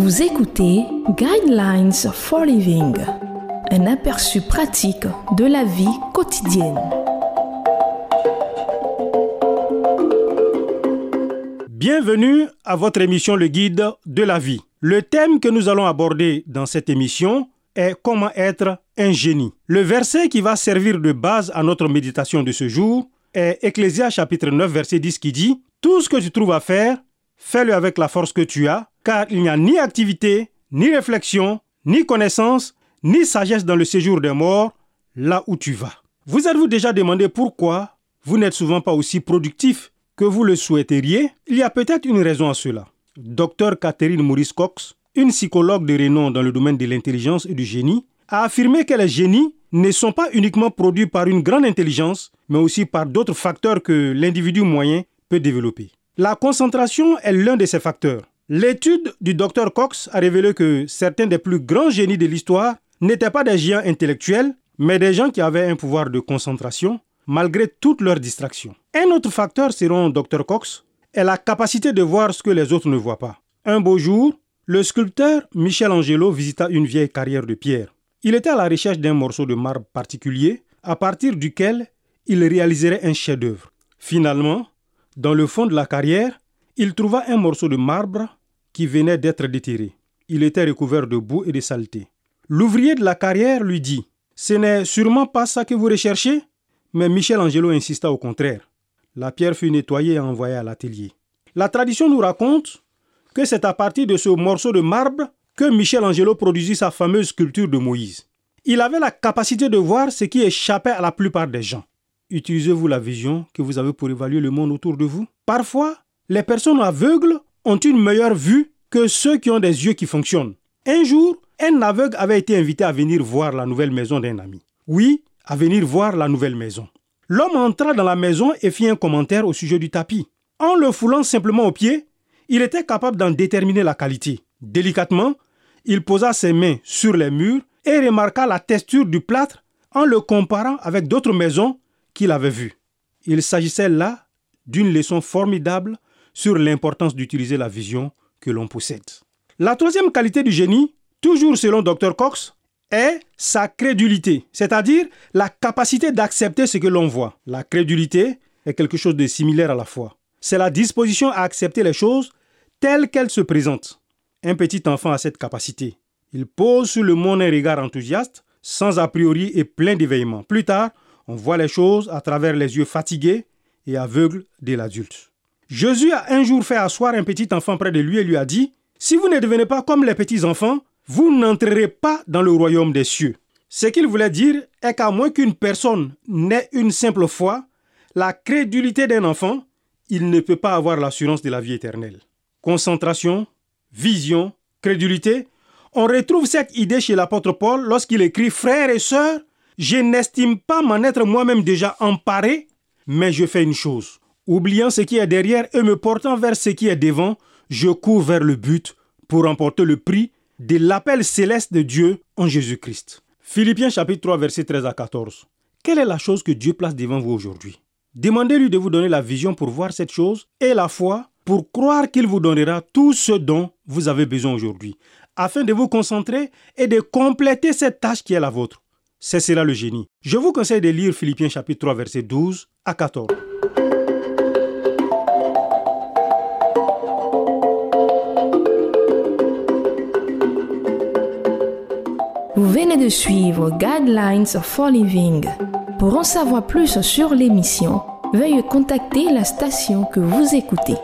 Vous écoutez Guidelines for Living, un aperçu pratique de la vie quotidienne. Bienvenue à votre émission Le Guide de la vie. Le thème que nous allons aborder dans cette émission est comment être un génie. Le verset qui va servir de base à notre méditation de ce jour est Ecclésias chapitre 9 verset 10 qui dit Tout ce que tu trouves à faire, fais-le avec la force que tu as, car il n'y a ni activité, ni réflexion, ni connaissance, ni sagesse dans le séjour des morts, là où tu vas. Vous êtes-vous déjà demandé pourquoi vous n'êtes souvent pas aussi productif que vous le souhaiteriez? Il y a peut-être une raison à cela. Docteur Catherine Maurice Cox, une psychologue de renom dans le domaine de l'intelligence et du génie, a affirmé que les génies ne sont pas uniquement produits par une grande intelligence, mais aussi par d'autres facteurs que l'individu moyen peut développer. La concentration est l'un de ces facteurs. L'étude du Dr Cox a révélé que certains des plus grands génies de l'histoire n'étaient pas des géants intellectuels, mais des gens qui avaient un pouvoir de concentration malgré toutes leurs distractions. Un autre facteur, selon Dr Cox, est la capacité de voir ce que les autres ne voient pas. Un beau jour, le sculpteur Michel-Angelo visita une vieille carrière de pierre. Il était à la recherche d'un morceau de marbre particulier à partir duquel il réaliserait un chef-d'œuvre. Finalement, dans le fond de la carrière, il trouva un morceau de marbre qui venait d'être déterré. Il était recouvert de boue et de saleté. L'ouvrier de la carrière lui dit Ce n'est sûrement pas ça que vous recherchez? Mais Michel-Angelo insista au contraire. La pierre fut nettoyée et envoyée à l'atelier. La tradition nous raconte que c'est à partir de ce morceau de marbre que Michel-Angelo produisit sa fameuse sculpture de Moïse. Il avait la capacité de voir ce qui échappait à la plupart des gens. Utilisez-vous la vision que vous avez pour évaluer le monde autour de vous? Parfois, les personnes aveugles ont une meilleure vue que ceux qui ont des yeux qui fonctionnent. Un jour, un aveugle avait été invité à venir voir la nouvelle maison d'un ami. Oui, à venir voir la nouvelle maison. L'homme entra dans la maison et fit un commentaire au sujet du tapis. En le foulant simplement au pied, il était capable d'en déterminer la qualité. Délicatement, il posa ses mains sur les murs et remarqua la texture du plâtre en le comparant avec d'autres maisons qu'il avait vu. Il s'agissait là d'une leçon formidable sur l'importance d'utiliser la vision que l'on possède. La troisième qualité du génie, toujours selon Dr Cox, est sa crédulité, c'est-à-dire la capacité d'accepter ce que l'on voit. La crédulité est quelque chose de similaire à la foi. C'est la disposition à accepter les choses telles qu'elles se présentent. Un petit enfant a cette capacité. Il pose sur le monde un regard enthousiaste, sans a priori et plein d'éveillement. Plus tard, on voit les choses à travers les yeux fatigués et aveugles de l'adulte. Jésus a un jour fait asseoir un petit enfant près de lui et lui a dit, Si vous ne devenez pas comme les petits enfants, vous n'entrerez pas dans le royaume des cieux. Ce qu'il voulait dire est qu'à moins qu'une personne n'ait une simple foi, la crédulité d'un enfant, il ne peut pas avoir l'assurance de la vie éternelle. Concentration, vision, crédulité, on retrouve cette idée chez l'apôtre Paul lorsqu'il écrit Frères et sœurs, je n'estime pas m'en être moi-même déjà emparé, mais je fais une chose. Oubliant ce qui est derrière et me portant vers ce qui est devant, je cours vers le but pour remporter le prix de l'appel céleste de Dieu en Jésus-Christ. Philippiens chapitre 3 verset 13 à 14. Quelle est la chose que Dieu place devant vous aujourd'hui? Demandez-lui de vous donner la vision pour voir cette chose et la foi pour croire qu'il vous donnera tout ce dont vous avez besoin aujourd'hui, afin de vous concentrer et de compléter cette tâche qui est la vôtre. C'est cela le génie. Je vous conseille de lire Philippiens chapitre 3 verset 12 à 14. Vous venez de suivre Guidelines for Living. Pour en savoir plus sur l'émission, veuillez contacter la station que vous écoutez.